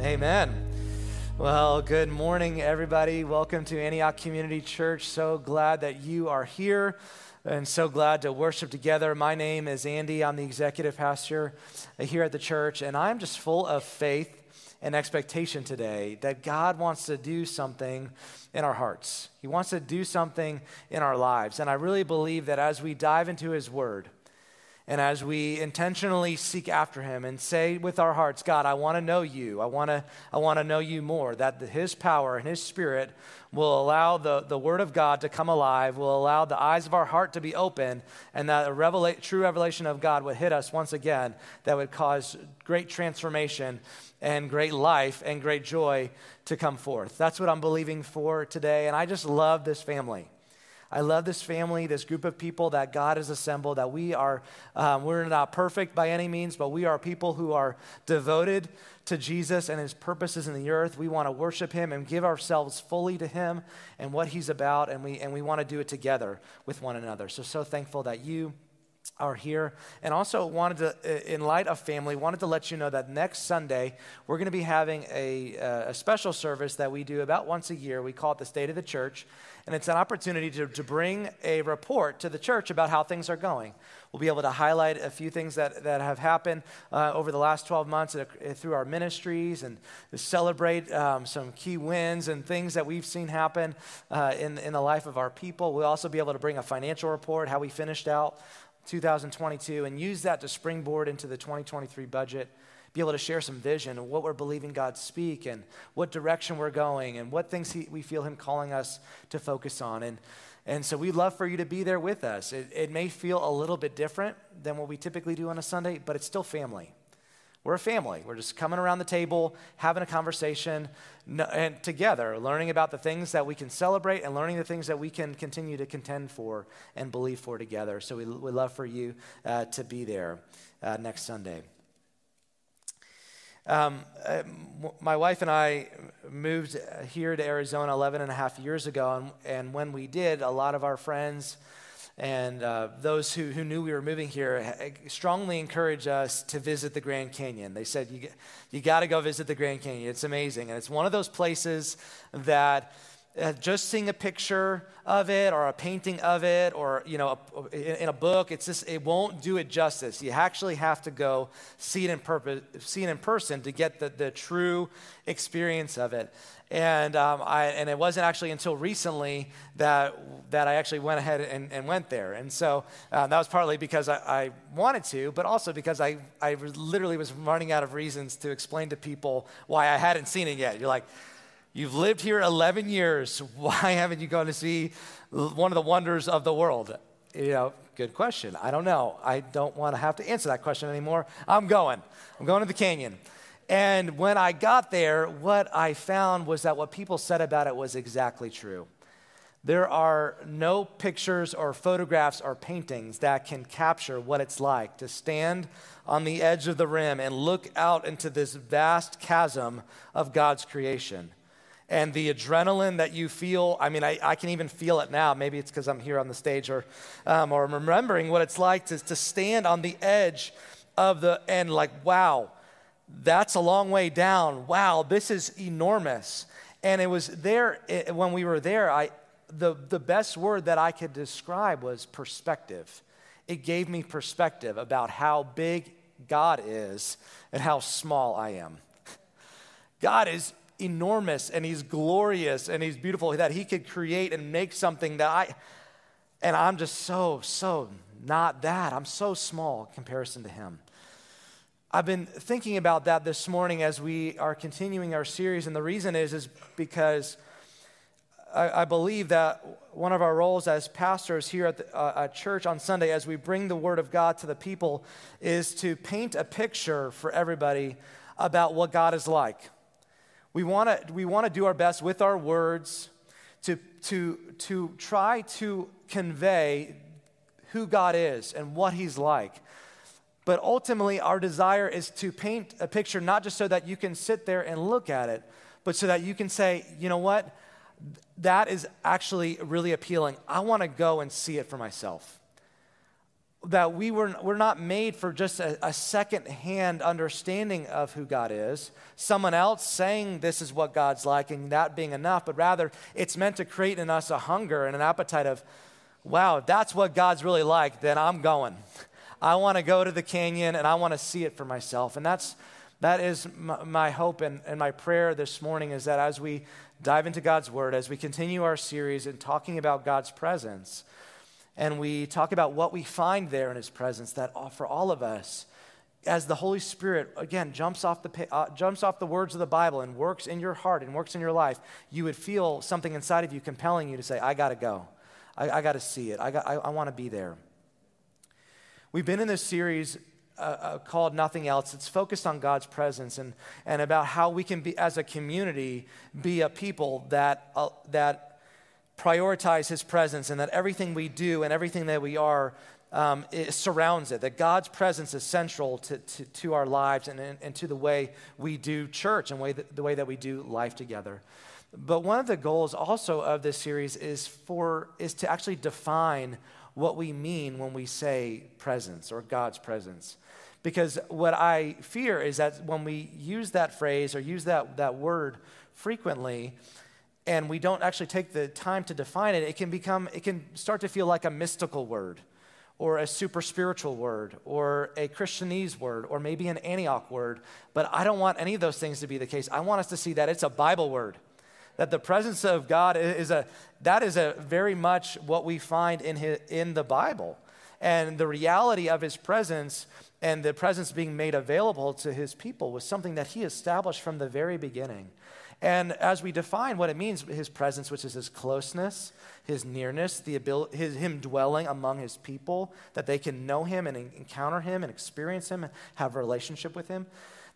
Amen. Well, good morning, everybody. Welcome to Antioch Community Church. So glad that you are here and so glad to worship together. My name is Andy. I'm the executive pastor here at the church, and I'm just full of faith and expectation today that God wants to do something in our hearts. He wants to do something in our lives. And I really believe that as we dive into His Word, and as we intentionally seek after him and say with our hearts, God, I want to know you. I want to, I want to know you more. That his power and his spirit will allow the, the word of God to come alive, will allow the eyes of our heart to be open, and that a revela- true revelation of God would hit us once again that would cause great transformation and great life and great joy to come forth. That's what I'm believing for today. And I just love this family. I love this family, this group of people that God has assembled, that we are, um, we're not perfect by any means, but we are people who are devoted to Jesus and his purposes in the earth. We want to worship him and give ourselves fully to him and what he's about, and we, and we want to do it together with one another. So, so thankful that you are here and also wanted to in light of family wanted to let you know that next sunday we're going to be having a, uh, a special service that we do about once a year we call it the state of the church and it's an opportunity to, to bring a report to the church about how things are going. We'll be able to highlight a few things that, that have happened uh, over the last 12 months uh, through our ministries and celebrate um, some key wins and things that we've seen happen uh, in, in the life of our people. We'll also be able to bring a financial report, how we finished out 2022, and use that to springboard into the 2023 budget be able to share some vision of what we're believing God speak and what direction we're going and what things he, we feel Him calling us to focus on. And, and so we'd love for you to be there with us. It, it may feel a little bit different than what we typically do on a Sunday, but it's still family. We're a family. We're just coming around the table, having a conversation, and together, learning about the things that we can celebrate and learning the things that we can continue to contend for and believe for together. So we, would love for you uh, to be there uh, next Sunday. Um, uh, my wife and I moved here to Arizona 11 and a half years ago, and, and when we did, a lot of our friends and uh, those who, who knew we were moving here strongly encouraged us to visit the Grand Canyon. They said, You, you got to go visit the Grand Canyon. It's amazing. And it's one of those places that uh, just seeing a picture of it or a painting of it or you know a, in, in, a book it's just it won't do it justice. You actually have to go see it in purpose see it in person to get the, the true experience of it. And um, I, and it wasn't actually until recently that that I actually went ahead and, and went there. And so uh, that was partly because I, I wanted to but also because I, I literally was running out of reasons to explain to people why I hadn't seen it yet. You're like You've lived here 11 years. Why haven't you gone to see one of the wonders of the world? You know, good question. I don't know. I don't want to have to answer that question anymore. I'm going. I'm going to the canyon. And when I got there, what I found was that what people said about it was exactly true. There are no pictures or photographs or paintings that can capture what it's like to stand on the edge of the rim and look out into this vast chasm of God's creation and the adrenaline that you feel. I mean, I, I can even feel it now. Maybe it's because I'm here on the stage or, um, or I'm remembering what it's like to, to stand on the edge of the, and like, wow, that's a long way down. Wow, this is enormous. And it was there, it, when we were there, I, the, the best word that I could describe was perspective. It gave me perspective about how big God is and how small I am. God is enormous and he's glorious and he's beautiful that he could create and make something that I, and I'm just so, so not that. I'm so small in comparison to him. I've been thinking about that this morning as we are continuing our series, and the reason is, is because I, I believe that one of our roles as pastors here at, the, uh, at church on Sunday, as we bring the Word of God to the people, is to paint a picture for everybody about what God is like we want to we want to do our best with our words to, to, to try to convey who God is and what He's like. But ultimately, our desire is to paint a picture not just so that you can sit there and look at it, but so that you can say, you know what? That is actually really appealing. I want to go and see it for myself. That we were, we're not made for just a, a second-hand understanding of who God is, someone else saying this is what God's like and that being enough, but rather it's meant to create in us a hunger and an appetite of, wow, if that's what God's really like, then I'm going. I want to go to the canyon and I want to see it for myself. And that's, that is my, my hope and, and my prayer this morning is that as we dive into God's word, as we continue our series in talking about God's presence, and we talk about what we find there in his presence, that for all of us, as the Holy Spirit, again, jumps off, the, uh, jumps off the words of the Bible and works in your heart and works in your life, you would feel something inside of you compelling you to say, I got to go. I, I got to see it. I, I, I want to be there. We've been in this series uh, uh, called Nothing Else. It's focused on God's presence and, and about how we can be, as a community, be a people that, uh, that prioritize His presence and that everything we do and everything that we are um, surrounds it. That God's presence is central to, to, to our lives and, and, and, to the way we do church and way that, the way that we do life together. But one of the goals also of this series is, for, is to actually define what we mean when we say presence or God's presence. Because what I fear is that when we use that phrase or use that, that word frequently, and we don't actually take the time to define it, it can become, it can start to feel like a mystical word or a super spiritual word or a Christianese word or maybe an Antioch word. But I don't want any of those things to be the case. I want us to see that it's a Bible word that the presence of God is a, that is a very much what we find in, his, in the Bible. And the reality of his presence and the presence being made available to his people was something that he established from the very beginning. And as we define what it means, his presence, which is his closeness, his nearness, the ability, his, him dwelling among his people, that they can know him and encounter him and experience him and have a relationship with him.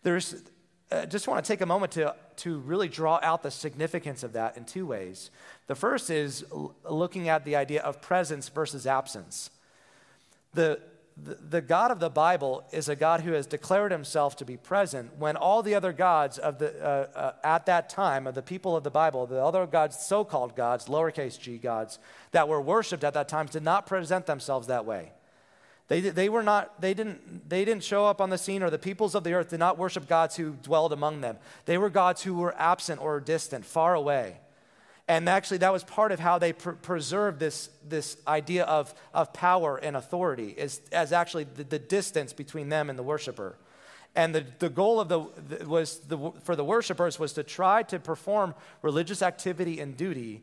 There's, uh, just want to take a moment to, to really draw out the significance of that in two ways. The first is looking at the idea of presence versus absence. The, the, God of the Bible is a God who has declared himself to be present when all the other gods of the, uh, uh, at that time, of the people of the Bible, the other gods, so called gods, lowercase g gods, that were worshiped at that time, did not present themselves that way. They, they were not, they didn't, they didn't show up on the scene, or the peoples of the earth did not worship gods who dwelled among them. They were gods who were absent or distant, far away. And actually, that was part of how they pr- preserved this, this idea of, of power and authority, is, as actually the, the distance between them and the worshiper. And the, the goal of the, was the, for the worshipers was to try to perform religious activity and duty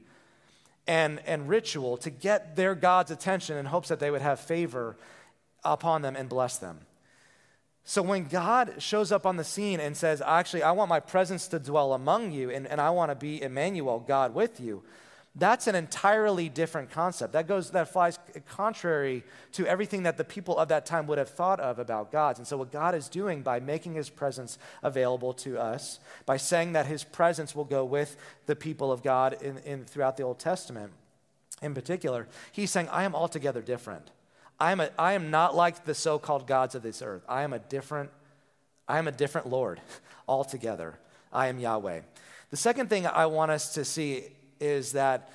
and, and ritual to get their God's attention in hopes that they would have favor upon them and bless them. So when God shows up on the scene and says, Actually, I want my presence to dwell among you and, and I want to be Emmanuel, God with you, that's an entirely different concept. That goes that flies contrary to everything that the people of that time would have thought of about God. And so what God is doing by making his presence available to us, by saying that his presence will go with the people of God in, in throughout the Old Testament in particular, he's saying, I am altogether different. I am, a, I am not like the so called gods of this earth. I am a different, I am a different Lord altogether. I am Yahweh. The second thing I want us to see is that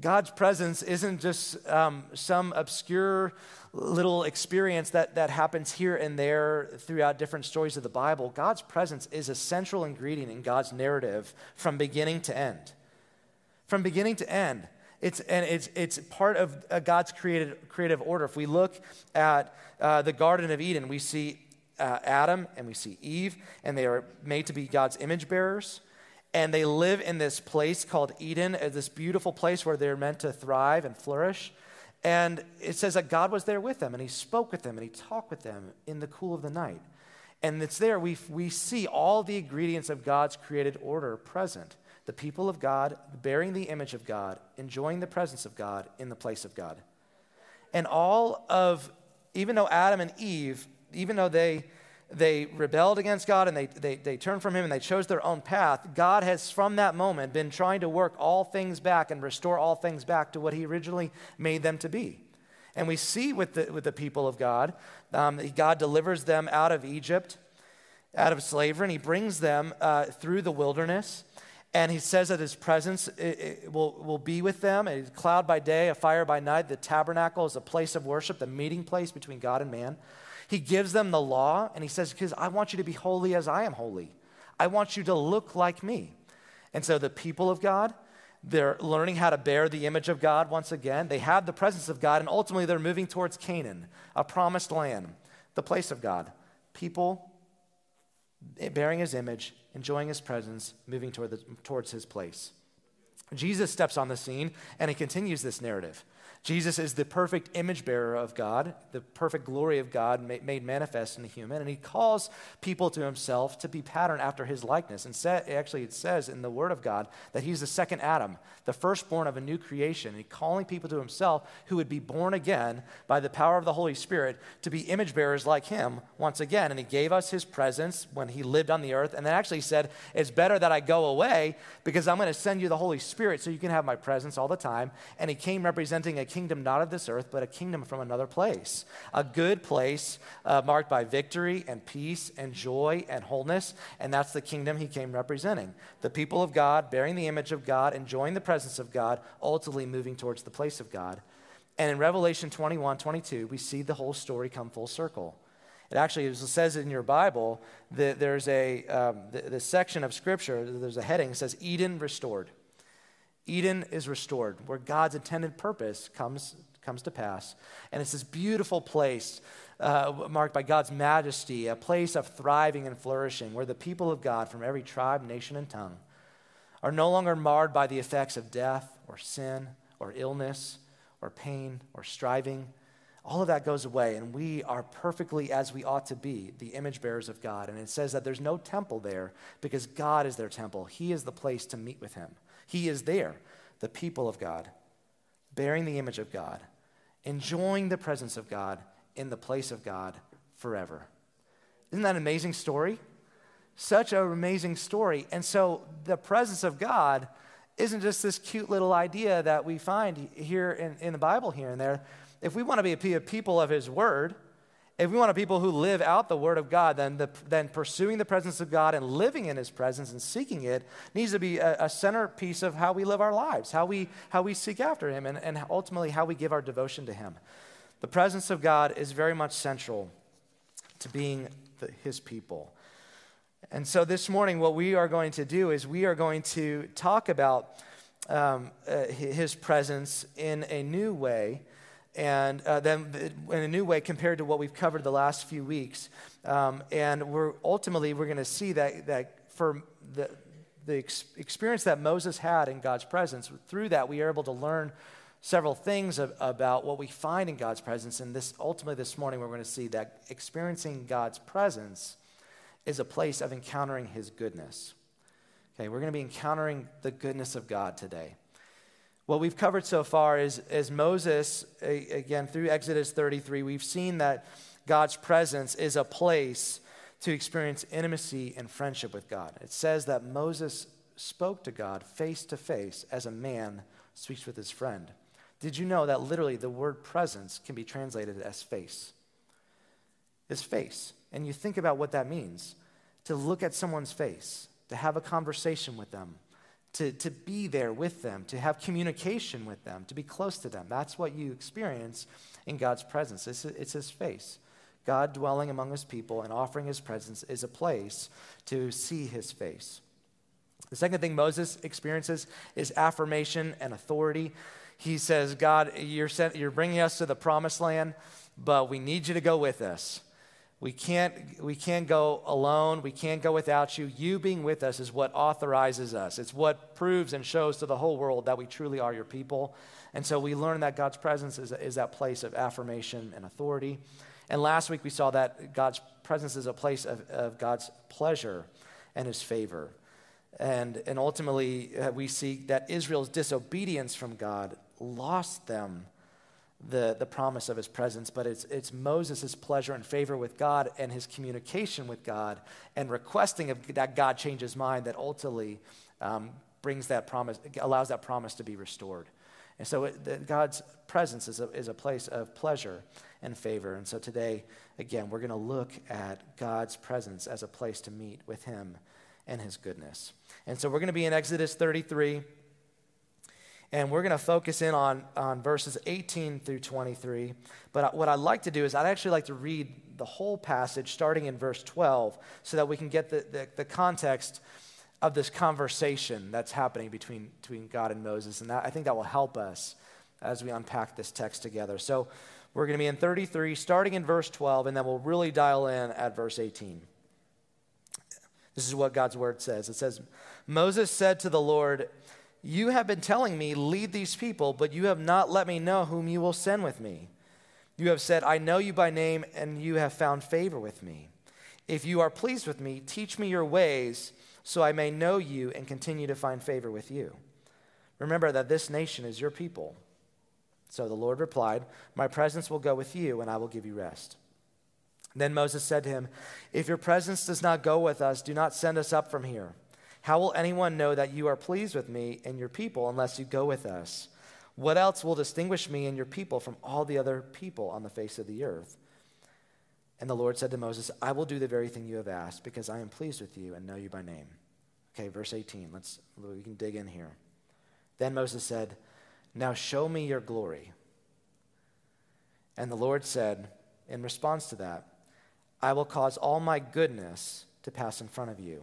God's presence isn't just um, some obscure little experience that, that happens here and there throughout different stories of the Bible. God's presence is a central ingredient in God's narrative from beginning to end. From beginning to end. It's, and it's, it's part of uh, God's created, creative order. If we look at uh, the Garden of Eden, we see uh, Adam and we see Eve, and they are made to be God's image bearers. And they live in this place called Eden, uh, this beautiful place where they're meant to thrive and flourish. And it says that God was there with them, and He spoke with them, and He talked with them in the cool of the night. And it's there we, we see all the ingredients of God's created order present the people of God, bearing the image of God, enjoying the presence of God in the place of God. And all of, even though Adam and Eve, even though they, they rebelled against God and they, they, they turned from Him and they chose their own path, God has from that moment been trying to work all things back and restore all things back to what He originally made them to be. And we see with the, with the people of God, um, God delivers them out of Egypt, out of slavery, and He brings them uh, through the wilderness. And he says that his presence it, it will, will be with them. A cloud by day, a fire by night. The tabernacle is a place of worship, the meeting place between God and man. He gives them the law, and he says, Because I want you to be holy as I am holy. I want you to look like me. And so the people of God, they're learning how to bear the image of God once again. They have the presence of God, and ultimately they're moving towards Canaan, a promised land, the place of God. People bearing his image, enjoying his presence, moving toward the, towards his place. Jesus steps on the scene and he continues this narrative. Jesus is the perfect image bearer of God, the perfect glory of God made manifest in the human, and he calls people to himself to be patterned after his likeness. And actually, it says in the Word of God that he's the second Adam, the firstborn of a new creation, and he's calling people to himself who would be born again by the power of the Holy Spirit to be image bearers like him once again. And he gave us his presence when he lived on the earth, and then actually said, It's better that I go away because I'm going to send you the Holy Spirit so you can have my presence all the time. And he came representing a kingdom not of this earth, but a kingdom from another place. A good place uh, marked by victory and peace and joy and wholeness. And that's the kingdom he came representing. The people of God, bearing the image of God, enjoying the presence of God, ultimately moving towards the place of God. And in Revelation 21 22, we see the whole story come full circle. It actually says in your Bible that there's a um, the, the section of Scripture, there's a heading that says Eden restored. Eden is restored, where God's intended purpose comes, comes to pass. And it's this beautiful place uh, marked by God's majesty, a place of thriving and flourishing, where the people of God from every tribe, nation, and tongue are no longer marred by the effects of death or sin or illness or pain or striving. All of that goes away, and we are perfectly as we ought to be, the image bearers of God. And it says that there's no temple there because God is their temple. He is the place to meet with Him. He is there, the people of God, bearing the image of God, enjoying the presence of God in the place of God forever. Isn't that an amazing story? Such an amazing story. And so the presence of God isn't just this cute little idea that we find here in, in the Bible here and there. If we want to be a people of His Word, if we want a people who live out the Word of God, then, the, then pursuing the presence of God and living in His presence and seeking it needs to be a, a centerpiece of how we live our lives, how we, how we seek after Him, and, and ultimately how we give our devotion to Him. The presence of God is very much central to being the, His people. And so this morning, what we are going to do is we are going to talk about um, uh, His presence in a new way and uh, then in a new way compared to what we've covered the last few weeks. Um, and we're ultimately we're going to see that that for the the ex- experience that Moses had in God's presence, through that we are able to learn several things of, about what we find in God's presence. And this ultimately this morning we're going to see that experiencing God's presence is a place of encountering His goodness. Okay, we're going to be encountering the goodness of God today. What we've covered so far is, is Moses, again, through Exodus 33, we've seen that God's presence is a place to experience intimacy and friendship with God. It says that Moses spoke to God face to face as a man speaks with his friend. Did you know that literally the word presence can be translated as face? Is face. And you think about what that means to look at someone's face, to have a conversation with them, to, to be there with them, to have communication with them, to be close to them. That's what you experience in God's presence. It's, it's His face. God dwelling among His people and offering His presence is a place to see His face. The second thing Moses experiences is affirmation and authority. He says, God, you're, sent, you're bringing us to the promised land, but we need you to go with us. We can't, we can't go alone. We can't go without you. You being with us is what authorizes us. It's what proves and shows to the whole world that we truly are your people. And so we learn that God's presence is, is that place of affirmation and authority. And last week we saw that God's presence is a place of, of God's pleasure and his favor. And, and ultimately, uh, we see that Israel's disobedience from God lost them the, the promise of his presence, but it's, it's Moses' pleasure and favor with God and his communication with God and requesting of, that God change his mind that ultimately um, brings that promise, allows that promise to be restored. And so it, the, God's presence is a, is a place of pleasure and favor. And so today, again, we're going to look at God's presence as a place to meet with him and his goodness. And so we're going to be in Exodus 33. And we're going to focus in on, on verses 18 through 23. But what I'd like to do is, I'd actually like to read the whole passage starting in verse 12 so that we can get the, the, the context of this conversation that's happening between, between God and Moses. And that, I think that will help us as we unpack this text together. So we're going to be in 33, starting in verse 12, and then we'll really dial in at verse 18. This is what God's word says. It says, Moses said to the Lord, You have been telling me, lead these people, but you have not let me know whom you will send with me. You have said, I know you by name, and you have found favor with me. If you are pleased with me, teach me your ways, so I may know you and continue to find favor with you. Remember that this nation is your people. So the Lord replied, My presence will go with you, and I will give you rest. Then Moses said to him, If your presence does not go with us, do not send us up from here. How will anyone know that you are pleased with me and your people unless you go with us? What else will distinguish me and your people from all the other people on the face of the earth? And the Lord said to Moses, I will do the very thing you have asked, because I am pleased with you and know you by name. Okay, verse 18. Let's we can dig in here. Then Moses said, Now show me your glory. And the Lord said, in response to that, I will cause all my goodness to pass in front of you,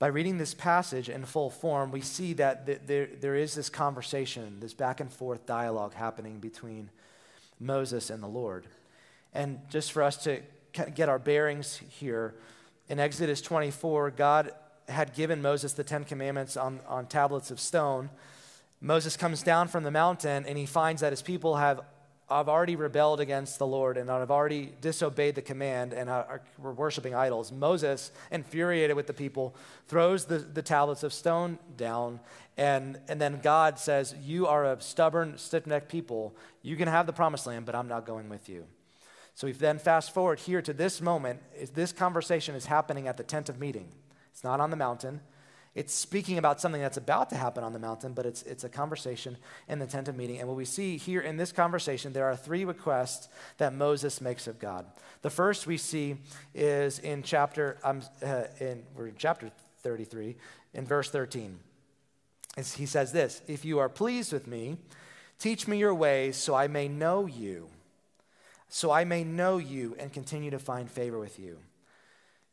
By reading this passage in full form, we see that there, there is this conversation, this back and forth dialogue happening between Moses and the Lord. And just for us to get our bearings here, in Exodus 24, God had given Moses the Ten Commandments on, on tablets of stone. Moses comes down from the mountain and he finds that his people have have already rebelled against the Lord and I've already disobeyed the command and are worshiping idols. Moses, infuriated with the people, throws the, the tablets of stone down, and, and then God says, You are a stubborn, stiff necked people. You can have the promised land, but I'm not going with you. So we then fast forward here to this moment. This conversation is happening at the tent of meeting. It's not on the mountain. It's speaking about something that's about to happen on the mountain, but it's, it's a conversation in the tent of meeting. And what we see here in this conversation, there are three requests that Moses makes of God. The first we see is in chapter, um, uh, in, we're in chapter 33, in verse 13. It's, he says this If you are pleased with me, teach me your ways so I may know you, so I may know you and continue to find favor with you.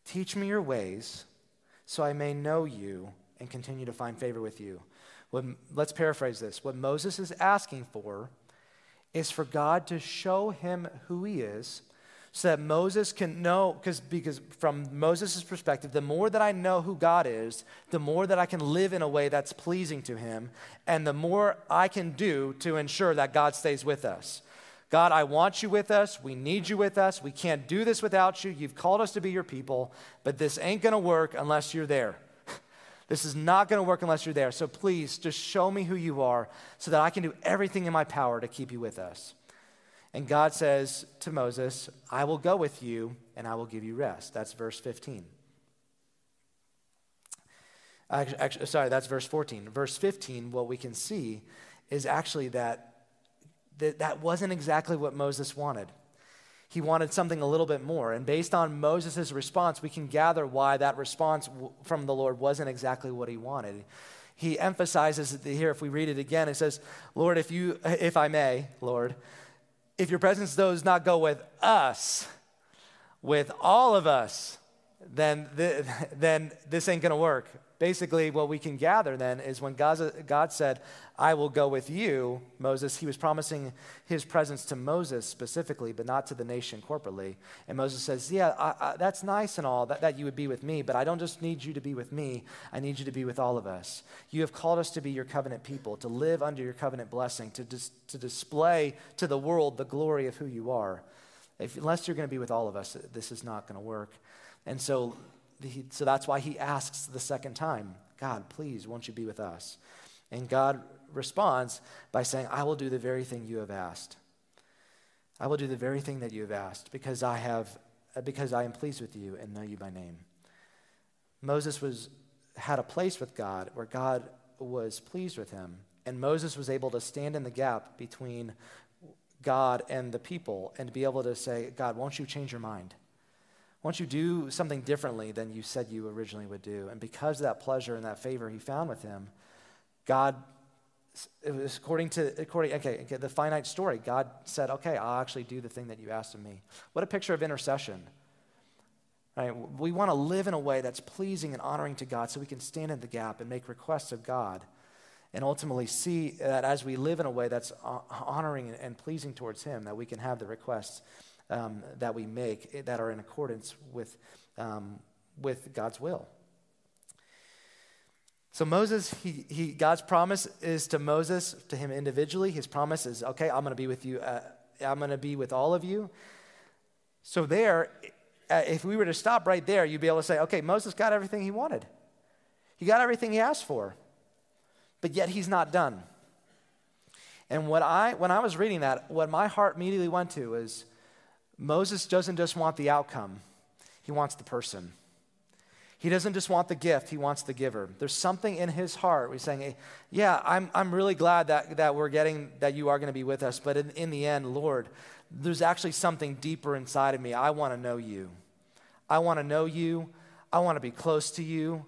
Teach me your ways so I may know you and continue to find favor with you. What, let's paraphrase this. What Moses is asking for is for God to show him who he is so that Moses can know, because because from Moses' perspective, the more that I know who God is, the more that I can live in a way that's pleasing to him, and the more I can do to ensure that God stays with us. God, I want you with us. We need you with us. We can't do this without you. You've called us to be your people, but this ain't going to work unless you're there. This is not going to work unless you're there. So please just show me who you are so that I can do everything in my power to keep you with us. And God says to Moses, I will go with you and I will give you rest. That's verse 15. Actually, sorry, that's verse 14. Verse 15, what we can see is actually that that that wasn't exactly what Moses wanted. He wanted something a little bit more. And based on Moses' response, we can gather why that response from the Lord wasn't exactly what he wanted. He emphasizes here, if we read it again, it says, Lord, if you, if I may, Lord, if your presence does not go with us, with all of us, then, th- then this ain't to work basically, what we can gather then is when God, God said, I will go with you, Moses, he was promising his presence to Moses specifically, but not to the nation corporately. And Moses says, Yeah, I, I, that's nice and all that, that you would be with me, but I don't just need you to be with me, I need you to be with all of us. You have called us to be your covenant people, to live under your covenant blessing, to, dis, to display to the world the glory of who you are. If, unless you're going to be with all of us, this is not going to work. And so so that's why he asks the second time, God, please, won't you be with us? And God responds by saying, I will do the very thing you have asked. I will do the very thing that you have asked because I have uh, because I am pleased with you and know you by name. Moses was had a place with God where God was pleased with him and Moses was able to stand in the gap between God and the people and be able to say, God, won't you change your mind? Won't you do something differently than you said you originally would do? And because of that pleasure and that favor he found with him, God it was according to according okay, okay, the finite story. God said okay i'll actually do the thing that you asked of me. What a picture of intercession right? We want to live in a way that's pleasing and honoring to god so we can stand in the gap and make requests of god and ultimately see that as we live in a way that's honoring and pleasing towards him that we can have the requests um, that we make that are in accordance with, um, with god's will so Moses, he, he, God's promise is to Moses, to him individually. His promise is, okay, I'm going to be with you. Uh, I'm going to be with all of you. So there, uh, if we were to stop right there, you'd be able to say, okay, Moses got everything he wanted. He got everything he asked for, but yet he's not done. And what I, when I was reading that, what my heart immediately went to is Moses doesn't just want the outcome, he wants the person. He doesn't just want the gift, he wants the giver. There's something in his heart. He's saying, Yeah, I'm, I'm really glad that, that we're getting, that you are going to be with us. But in, in the end, Lord, there's actually something deeper inside of me. I want to know you. I want to know you. I want to be close to you.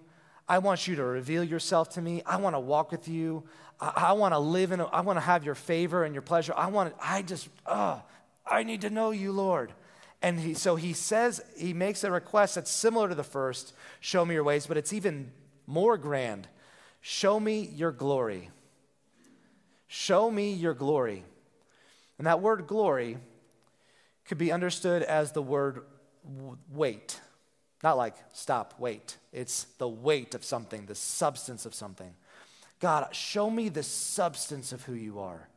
I want you to reveal yourself to me. I want to walk with you. I, I want to live in, a, I want to have your favor and your pleasure. I want, I just, oh, I need to know you, Lord. And he, so he says, he makes a request that's similar to the first show me your ways, but it's even more grand. Show me your glory. Show me your glory. And that word glory could be understood as the word weight. Not like stop, wait. It's the weight of something, the substance of something. God, show me the substance of who you are.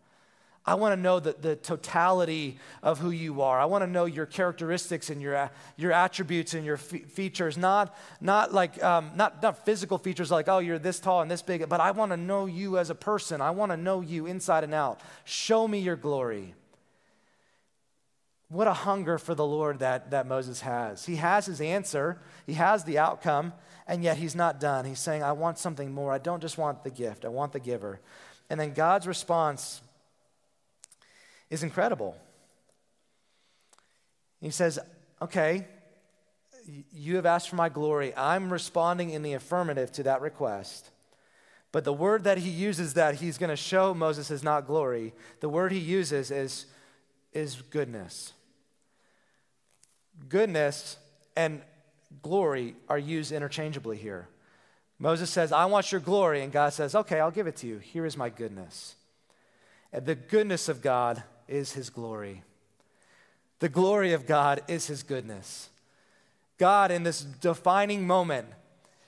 I want to know the, the totality of who you are. I want to know your characteristics and your, your attributes and your features, not, not like, um, not, not physical features like, oh, you're this tall and this big, but I want to know you as a person. I want to know you inside and out. Show me your glory. What a hunger for the Lord that, that Moses has. He has his answer, he has the outcome, and yet he's not done. He's saying, I want something more. I don't just want the gift, I want the giver. And then God's response is incredible. He says, Okay, you have asked for my glory. I'm responding in the affirmative to that request. But the word that he uses that he's going to show Moses is not glory, the word he uses is, is goodness. Goodness and glory are used interchangeably here. Moses says, I want your glory. And God says, Okay, I'll give it to you. Here is my goodness. And the goodness of God is his glory. The glory of God is his goodness. God, in this defining moment,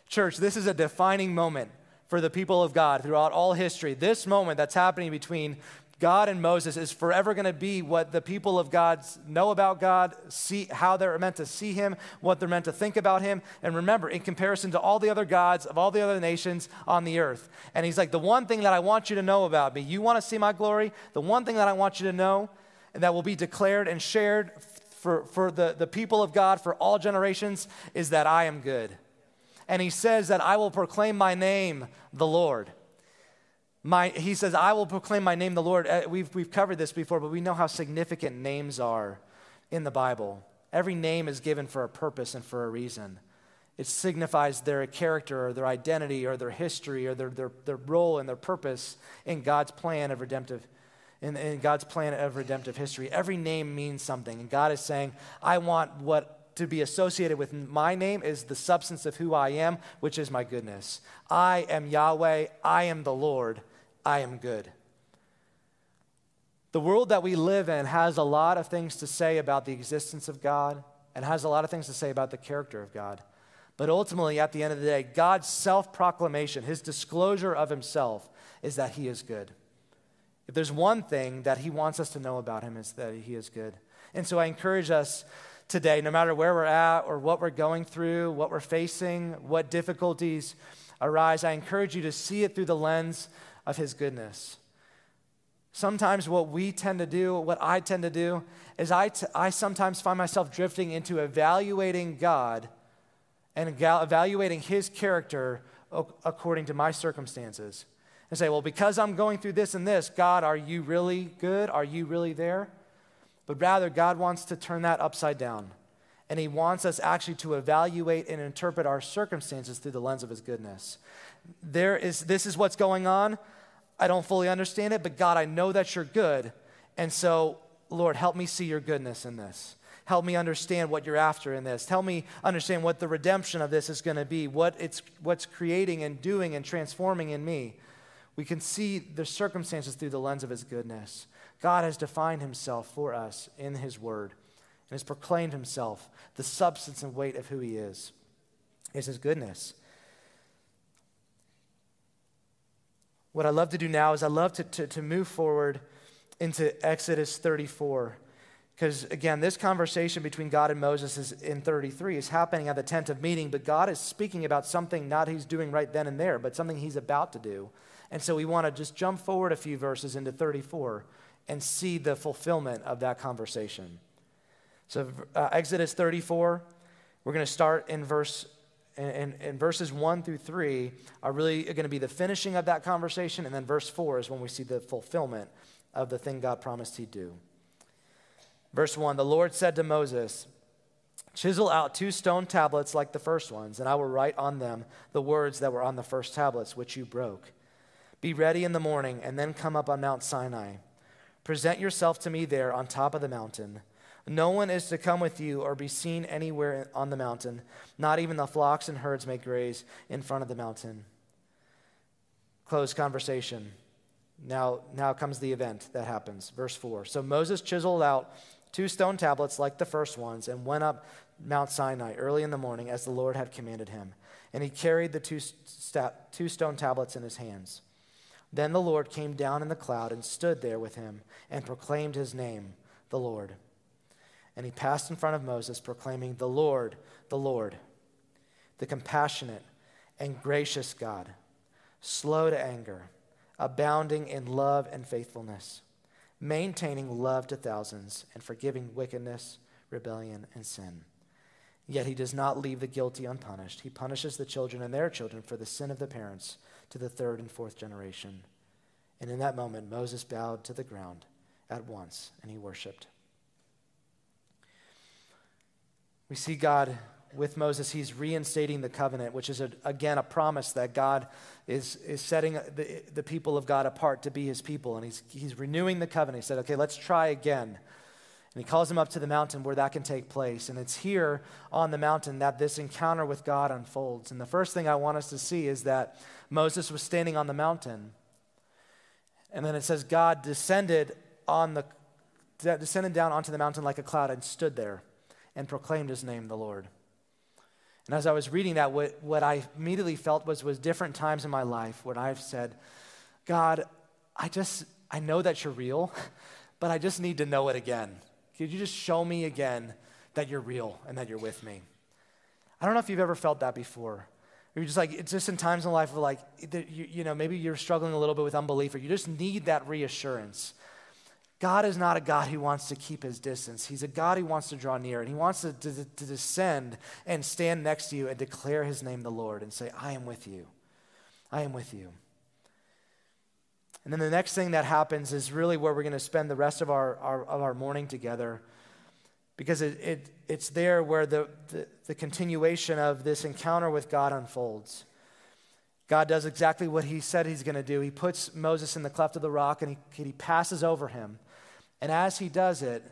church, this is a defining moment for the people of God throughout all history. This moment that's happening between God and Moses is forever going to be what the people of God know about God, see how they're meant to see him, what they're meant to think about him. And remember, in comparison to all the other gods of all the other nations on the earth. And he's like, the one thing that I want you to know about me, you want to see my glory? The one thing that I want you to know and that will be declared and shared for, for the, the people of God for all generations is that I am good. And he says that I will proclaim my name, the Lord. My, he says, I will proclaim my name, the Lord. Uh, we've, we've covered this before, but we know how significant names are in the Bible. Every name is given for a purpose and for a reason. It signifies their character or their identity or their history or their, their, their role and their purpose in God's plan of redemptive in, in God's plan of redemptive history. Every name means something. And God is saying, I want what to be associated with my name is the substance of who I am, which is my goodness. I am Yahweh, I am the Lord, I am good. The world that we live in has a lot of things to say about the existence of God and has a lot of things to say about the character of God. But ultimately, at the end of the day, God's self proclamation, his disclosure of himself, is that he is good. If there's one thing that he wants us to know about him, is that he is good. And so I encourage us today, no matter where we're at or what we're going through, what we're facing, what difficulties arise, I encourage you to see it through the lens of His goodness. Sometimes, what we tend to do, what I tend to do, is I, t- I sometimes find myself drifting into evaluating God and evaluating His character according to my circumstances. And say, well, because I'm going through this and this, God, are you really good? Are you really there? But rather, God wants to turn that upside down. And He wants us actually to evaluate and interpret our circumstances through the lens of His goodness. There is, this is what's going on. I don't fully understand it, but God, I know that you're good. And so, Lord, help me see your goodness in this. Help me understand what you're after in this. Help me understand what the redemption of this is going to be, what it's what's creating and doing and transforming in me. We can see the circumstances through the lens of his goodness. God has defined himself for us in his word and has proclaimed himself the substance and weight of who he is. Is his goodness. What I love to do now is I love to, to, to move forward into Exodus 34. Because again, this conversation between God and Moses is in 33 is happening at the tent of meeting, but God is speaking about something not he's doing right then and there, but something he's about to do. And so we want to just jump forward a few verses into 34 and see the fulfillment of that conversation. So, uh, Exodus 34, we're going to start in verse. And, and, verses 1 through 3 are really going to be the finishing of that conversation. And then verse 4 is when we see the fulfillment of the thing God promised he'd do. Verse 1 The Lord said to Moses, Chisel out two stone tablets like the first ones, and I will write on them the words that were on the first tablets, which you broke. Be ready in the morning, and then come up on Mount Sinai. Present yourself to me there on top of the mountain. No one is to come with you or be seen anywhere on the mountain. Not even the flocks and herds may graze in front of the mountain. Close conversation. Now, now comes the event that happens. Verse 4. So Moses chiseled out two stone tablets like the first ones and went up Mount Sinai early in the morning as the Lord had commanded him. And he carried the two, sta- two stone tablets in his hands. Then the Lord came down in the cloud and stood there with him and proclaimed his name, the Lord. And he passed in front of Moses, proclaiming, The Lord, the Lord, the compassionate and gracious God, slow to anger, abounding in love and faithfulness, maintaining love to thousands, and forgiving wickedness, rebellion, and sin. Yet he does not leave the guilty unpunished. He punishes the children and their children for the sin of the parents to the third and fourth generation. And in that moment, Moses bowed to the ground at once and he worshiped. We see God with Moses, he's reinstating the covenant, which is, a, again, a promise that God is, is setting the, the people of God apart to be his people. And he's, he's renewing the covenant. He said, okay, let's try again. And he calls him up to the mountain where that can take place. And it's here on the mountain that this encounter with God unfolds. And the first thing I want us to see is that Moses was standing on the mountain. And then it says God descended on the descended down onto the mountain like a cloud and stood there and proclaimed his name, the Lord. And as I was reading that, what, what I immediately felt was, was different times in my life where I've said, God, I just, I know that you're real, but I just need to know it again. Could you just show me again that you're real and that you're with me? I don't know if you've ever felt that before. You're just like, it's just in times in life where, like, you, you know, maybe you're struggling a little bit with unbelief or you just need that reassurance. God is not a God who wants to keep his distance. He's a God who wants to draw near, and he wants to, to, to, descend and stand next to you and declare his name, the Lord, and say, I am with you. I am with you. And then the next thing that happens is really where we're going to spend the rest of our, our, of our morning together because it, it, it's there where the, the, the continuation of this encounter with God unfolds. God does exactly what he said he's going to do. He puts Moses in the cleft of the rock and he, he passes over him. And as he does it,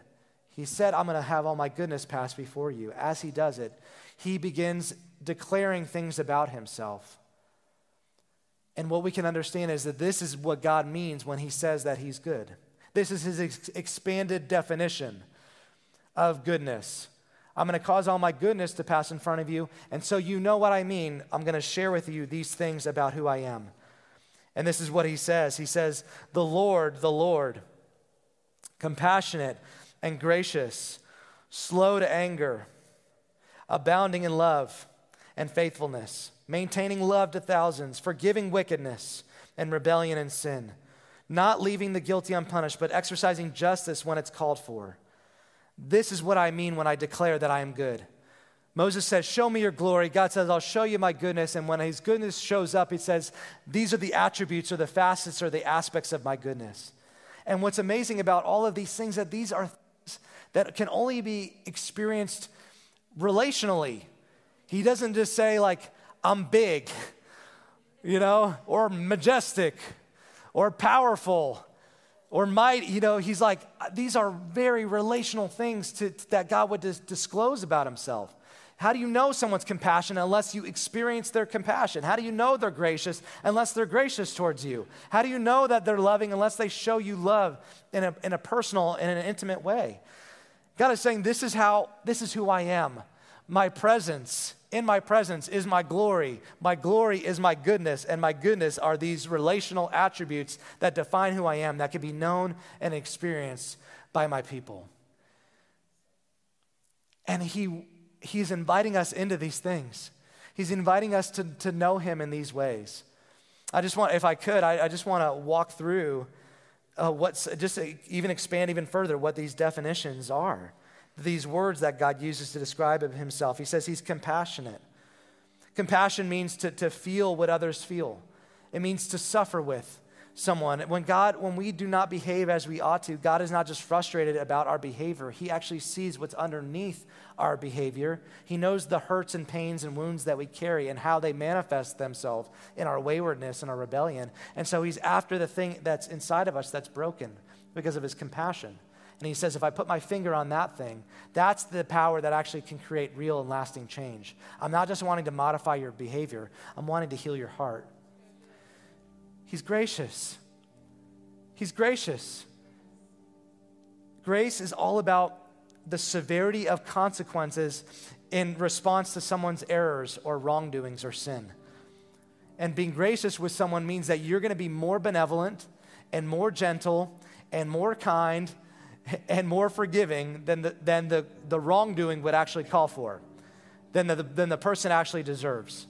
he said, I'm going to have all my goodness pass before you. As he does it, he begins declaring things about himself. And what we can understand is that this is what God means when he says that he's good. This is his ex- expanded definition of goodness. I'm going to cause all my goodness to pass in front of you. And so you know what I mean. I'm going to share with you these things about who I am. And this is what he says He says, The Lord, the Lord, compassionate and gracious, slow to anger, abounding in love and faithfulness, maintaining love to thousands, forgiving wickedness and rebellion and sin, not leaving the guilty unpunished, but exercising justice when it's called for. This is what I mean when I declare that I am good. Moses says, Show me your glory. God says, I'll show you my goodness. And when his goodness shows up, he says, These are the attributes or the facets or the aspects of my goodness. And what's amazing about all of these things that these are things that can only be experienced relationally. He doesn't just say, like, I'm big, you know, or majestic, or powerful, or mighty. You know, he's like, these are very relational things to, that God would dis- disclose about himself. How do you know someone's compassionate unless you experience their compassion? How do you know they're gracious unless they're gracious towards you? How do you know that they're loving unless they show you love in a, in a personal and an intimate way? God is saying, This is how, this is who I am. My presence, in my presence is my glory. My glory is my goodness, and my goodness are these relational attributes that define who I am, that can be known and experienced by my people. And He He's inviting us into these things. He's inviting us to, to know Him in these ways. I just want, if I could, I, I just want to walk through uh, what's, just even expand even further what these definitions are. These words that God uses to describe Himself. He says He's compassionate. Compassion means to, to feel what others feel, it means to suffer with someone. When God, when we do not behave as we ought to, God is not just frustrated about our behavior. He actually sees what's underneath our behavior. He knows the hurts and pains and wounds that we carry and how they manifest themselves in our waywardness and our rebellion. And so he's after the thing that's inside of us that's broken because of his compassion. And he says, if I put my finger on that thing, that's the power that actually can create real and lasting change. I'm not just wanting to modify your behavior, I'm wanting to heal your heart. He's gracious. He's gracious. Grace is all about the severity of consequences in response to someone's errors or wrongdoings or sin. And being gracious with someone means that you're going to be more benevolent and more gentle and more kind and more forgiving than the, than the, the wrongdoing would actually call for, than the, than the person actually deserves.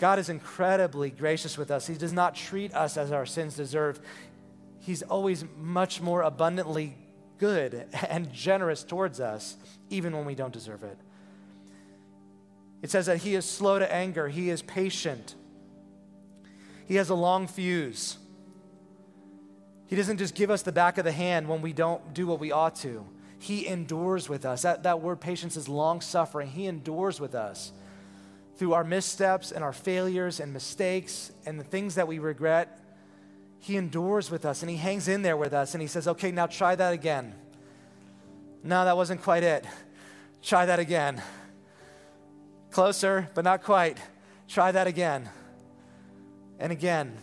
God is incredibly gracious with us. He does not treat us as our sins deserve. He's always much more abundantly good and generous towards us, even when we don't deserve it. It says that He is slow to anger, He is patient, He has a long fuse. He doesn't just give us the back of the hand when we don't do what we ought to. He endures with us. That, that word patience is long suffering. He endures with us through our missteps and our failures and mistakes and the things that we regret, He endures with us and He hangs in there with us and He says, okay, now try that again. No, that wasn't quite it. Try that again. Closer, but not quite. Try that again. And again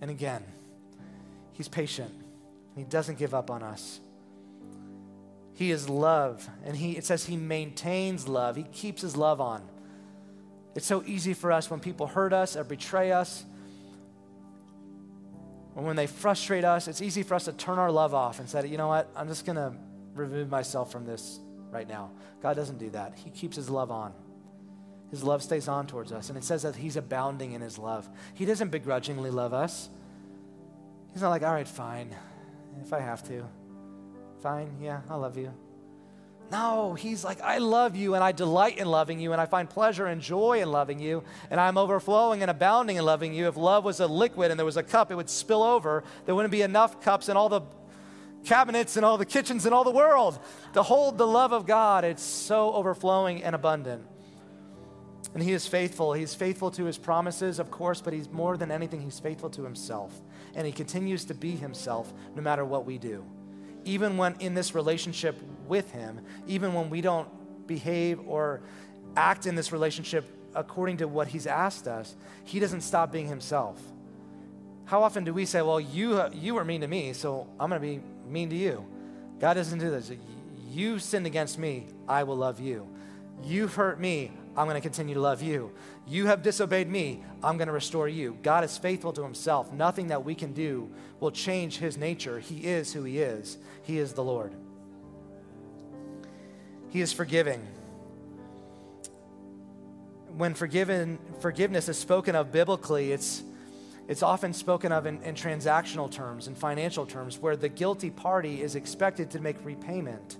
and again. He's patient. He doesn't give up on us. He is love, and he, it says he maintains love. He keeps his love on. It's so easy for us when people hurt us or betray us, or when they frustrate us, it's easy for us to turn our love off and say, you know what, I'm just going to remove myself from this right now. God doesn't do that. He keeps his love on. His love stays on towards us. And it says that he's abounding in his love. He doesn't begrudgingly love us. He's not like, all right, fine, if I have to. Fine, yeah, I love you. No, he's like, I love you and I delight in loving you and I find pleasure and joy in loving you and I'm overflowing and abounding in loving you. If love was a liquid and there was a cup, it would spill over. There wouldn't be enough cups in all the cabinets and all the kitchens in all the world to hold the love of God. It's so overflowing and abundant. And he is faithful. He's faithful to his promises, of course, but he's more than anything, he's faithful to himself. And he continues to be himself no matter what we do even when in this relationship with Him, even when we don't behave or act in this relationship according to what He's asked us, He doesn't stop being Himself. How often do we say, Well, you, you were mean to me, so I'm going to be mean to you? God doesn't do this. You sinned against me, I will love you. You've hurt me, I'm going to continue to love you. You have disobeyed me, I'm going to restore you. God is faithful to himself. Nothing that we can do will change his nature. He is who he is, he is the Lord. He is forgiving. When forgiven, forgiveness is spoken of biblically, it's, it's often spoken of in, in transactional terms, in financial terms, where the guilty party is expected to make repayment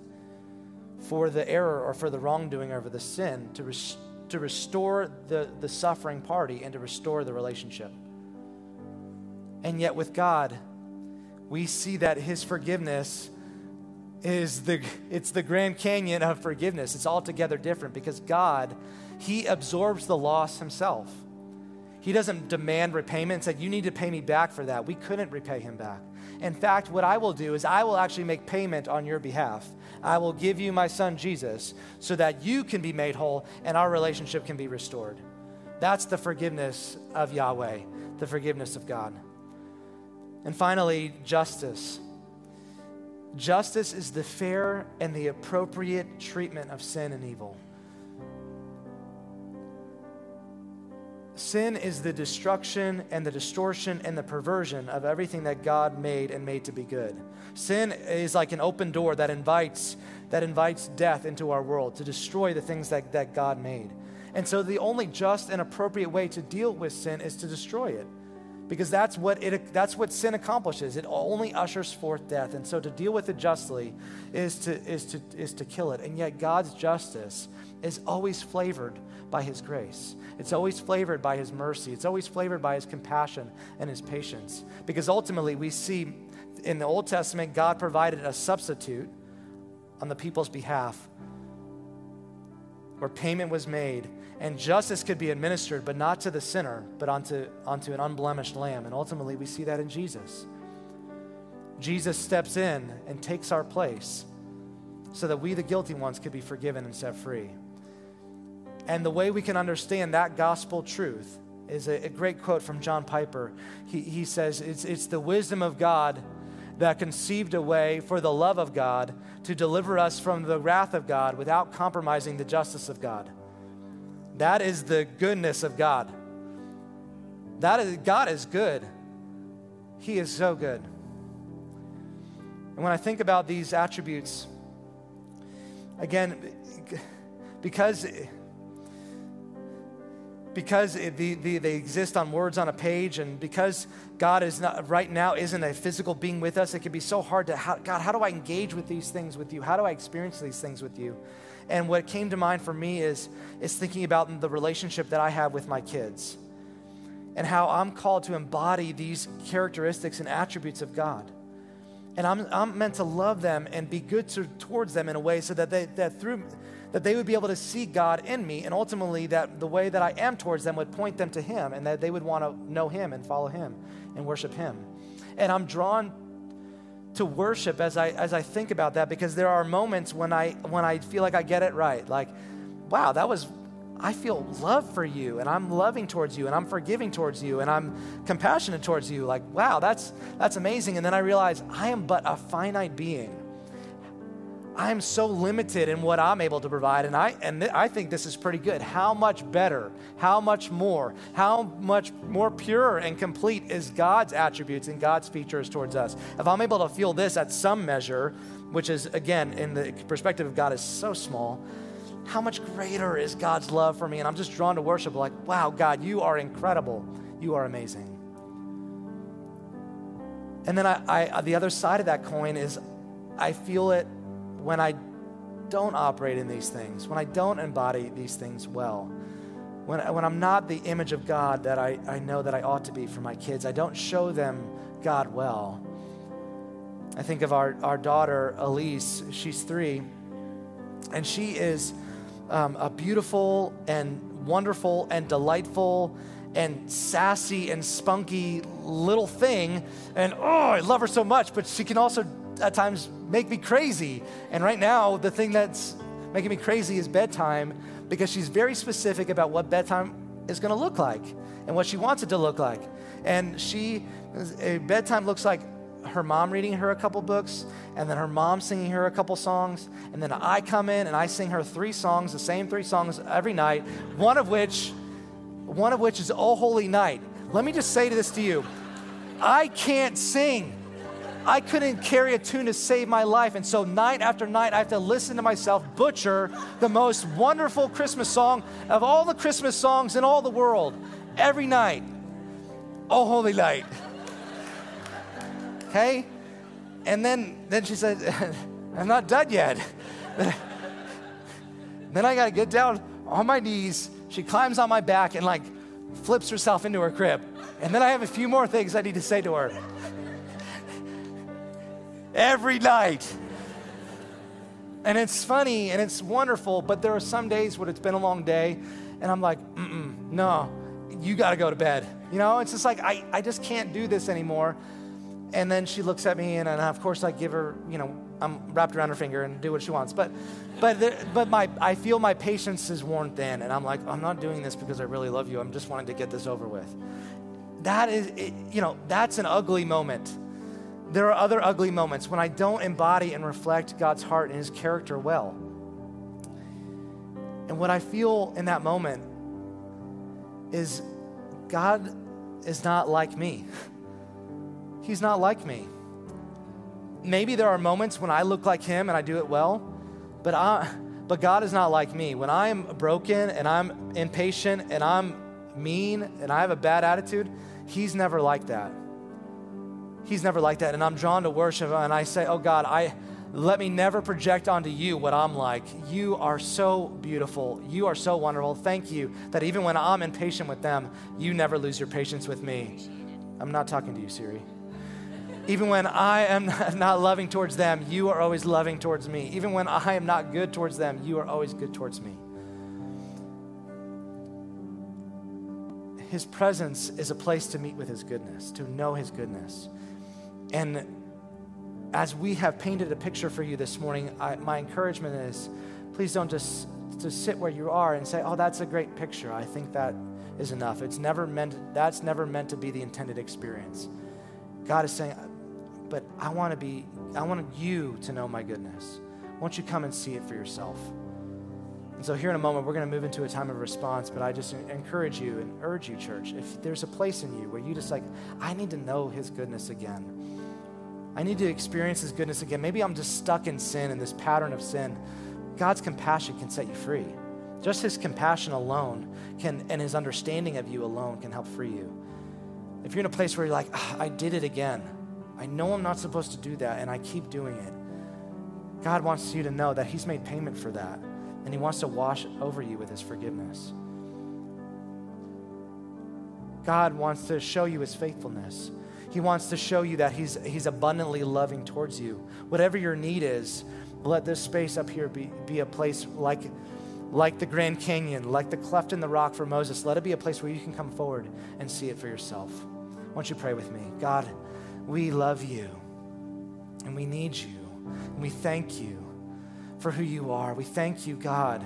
for the error or for the wrongdoing or for the sin to, res- to restore the, the suffering party and to restore the relationship. And yet, with God, we see that His forgiveness is the it's the Grand Canyon of forgiveness. It's altogether different because God, He absorbs the loss Himself. He doesn't demand repayment and said, You need to pay me back for that. We couldn't repay him back. In fact, what I will do is I will actually make payment on your behalf. I will give you my son Jesus so that you can be made whole and our relationship can be restored. That's the forgiveness of Yahweh, the forgiveness of God. And finally, justice. Justice is the fair and the appropriate treatment of sin and evil. Sin is the destruction and the distortion and the perversion of everything that God made and made to be good. Sin is like an open door that invites that invites death into our world to destroy the things that, that God made. And so the only just and appropriate way to deal with sin is to destroy it. Because that's what it that's what sin accomplishes. It only ushers forth death. And so to deal with it justly is to is to is to kill it. And yet God's justice is always flavored by his grace. It's always flavored by his mercy. It's always flavored by his compassion and his patience. Because ultimately, we see in the Old Testament, God provided a substitute on the people's behalf where payment was made and justice could be administered, but not to the sinner, but onto, onto an unblemished lamb. And ultimately, we see that in Jesus. Jesus steps in and takes our place so that we, the guilty ones, could be forgiven and set free. And the way we can understand that gospel truth is a, a great quote from John Piper. He, he says, it's, it's the wisdom of God that conceived a way for the love of God to deliver us from the wrath of God without compromising the justice of God. That is the goodness of God. That is, God is good. He is so good. And when I think about these attributes, again, because because the, the, they exist on words on a page and because God is not right now isn't a physical being with us, it can be so hard to, how, God, how do I engage with these things with you? How do I experience these things with you? And what came to mind for me is, is thinking about the relationship that I have with my kids and how I'm called to embody these characteristics and attributes of God. And I'm, I'm meant to love them and be good to, towards them in a way so that, they, that through that they would be able to see God in me, and ultimately that the way that I am towards them would point them to Him, and that they would want to know Him and follow Him and worship Him. And I'm drawn to worship as I as I think about that because there are moments when I when I feel like I get it right. Like, wow, that was I feel love for you and I'm loving towards you and I'm forgiving towards you and I'm compassionate towards you. Like, wow, that's that's amazing. And then I realize I am but a finite being. I'm so limited in what I'm able to provide, and I and th- I think this is pretty good. How much better? How much more? How much more pure and complete is God's attributes and God's features towards us? If I'm able to feel this at some measure, which is again in the perspective of God is so small, how much greater is God's love for me? And I'm just drawn to worship, like, wow, God, you are incredible. You are amazing. And then I, I the other side of that coin is I feel it when I don't operate in these things, when I don't embody these things well, when, when I'm not the image of God that I, I know that I ought to be for my kids, I don't show them God well. I think of our, our daughter, Elise, she's three, and she is um, a beautiful and wonderful and delightful and sassy and spunky little thing. And oh, I love her so much, but she can also at times make me crazy. And right now, the thing that's making me crazy is bedtime because she's very specific about what bedtime is going to look like and what she wants it to look like. And she, bedtime looks like her mom reading her a couple books, and then her mom singing her a couple songs, and then I come in and I sing her three songs, the same three songs every night, one of which, one of which is Oh Holy Night. Let me just say this to you. I can't sing. I couldn't carry a tune to save my life. And so, night after night, I have to listen to myself butcher the most wonderful Christmas song of all the Christmas songs in all the world every night. Oh, holy night. Okay? And then, then she said, I'm not done yet. then I got to get down on my knees. She climbs on my back and like flips herself into her crib. And then I have a few more things I need to say to her. Every night. And it's funny and it's wonderful, but there are some days when it's been a long day and I'm like, no, you got to go to bed. You know, it's just like, I, I just can't do this anymore. And then she looks at me, and, and of course I give her, you know, I'm wrapped around her finger and do what she wants. But, but, the, but my, I feel my patience is worn thin, and I'm like, I'm not doing this because I really love you. I'm just wanting to get this over with. That is, it, you know, that's an ugly moment. There are other ugly moments when I don't embody and reflect God's heart and His character well. And what I feel in that moment is God is not like me. He's not like me. Maybe there are moments when I look like him and I do it well, but I but God is not like me. When I am broken and I'm impatient and I'm mean and I have a bad attitude, he's never like that. He's never like that and I'm drawn to worship and I say, "Oh God, I let me never project onto you what I'm like. You are so beautiful. You are so wonderful. Thank you that even when I'm impatient with them, you never lose your patience with me. I'm not talking to you, Siri. Even when I am not loving towards them, you are always loving towards me. Even when I am not good towards them, you are always good towards me. His presence is a place to meet with His goodness, to know His goodness. And as we have painted a picture for you this morning, I, my encouragement is please don't just, just sit where you are and say, oh, that's a great picture. I think that is enough. It's never meant, that's never meant to be the intended experience. God is saying, but I want to be, I want you to know my goodness. Won't you come and see it for yourself? And so, here in a moment, we're going to move into a time of response, but I just encourage you and urge you, church, if there's a place in you where you just like, I need to know his goodness again. I need to experience his goodness again. Maybe I'm just stuck in sin in this pattern of sin. God's compassion can set you free. Just his compassion alone can, and his understanding of you alone can help free you. If you're in a place where you're like, ah, I did it again, I know I'm not supposed to do that, and I keep doing it. God wants you to know that He's made payment for that, and He wants to wash over you with His forgiveness. God wants to show you His faithfulness. He wants to show you that He's, he's abundantly loving towards you. Whatever your need is, let this space up here be, be a place like, like the Grand Canyon, like the cleft in the rock for Moses. Let it be a place where you can come forward and see it for yourself. Why don't you pray with me? God, we love you and we need you. And we thank you for who you are. We thank you, God,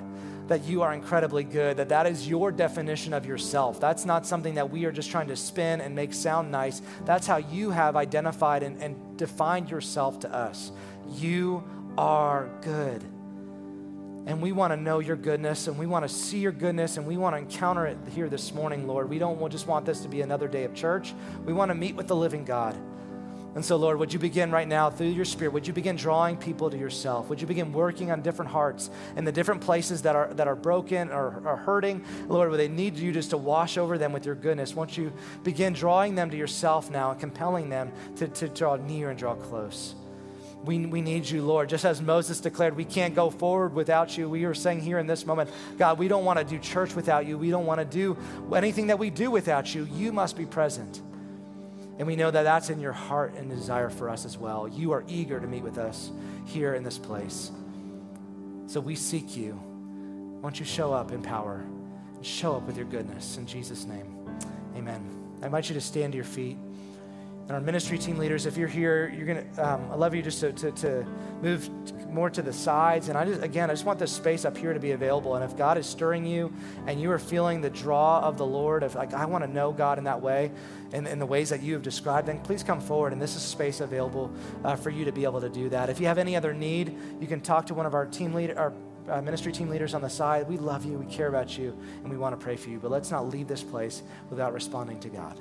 that you are incredibly good, that that is your definition of yourself. That's not something that we are just trying to spin and make sound nice. That's how you have identified and, and defined yourself to us. You are good. And we want to know your goodness and we want to see your goodness and we want to encounter it here this morning, Lord. We don't just want this to be another day of church. We want to meet with the living God. And so, Lord, would you begin right now through your Spirit? Would you begin drawing people to yourself? Would you begin working on different hearts in the different places that are, that are broken or are hurting? Lord, where they need you just to wash over them with your goodness. Won't you begin drawing them to yourself now and compelling them to, to draw near and draw close? We, we need you, Lord. Just as Moses declared, we can't go forward without you. We are saying here in this moment, God, we don't want to do church without you. We don't want to do anything that we do without you. You must be present. And we know that that's in your heart and desire for us as well. You are eager to meet with us here in this place. So we seek you. Why don't you show up in power and show up with your goodness? In Jesus' name, amen. I invite you to stand to your feet. And our ministry team leaders, if you're here, you're gonna. Um, I love you just to, to, to move more to the sides. And I just, again, I just want this space up here to be available. And if God is stirring you, and you are feeling the draw of the Lord, of like I want to know God in that way, in, in the ways that you have described, then please come forward. And this is space available uh, for you to be able to do that. If you have any other need, you can talk to one of our team leader, our uh, ministry team leaders on the side. We love you. We care about you, and we want to pray for you. But let's not leave this place without responding to God.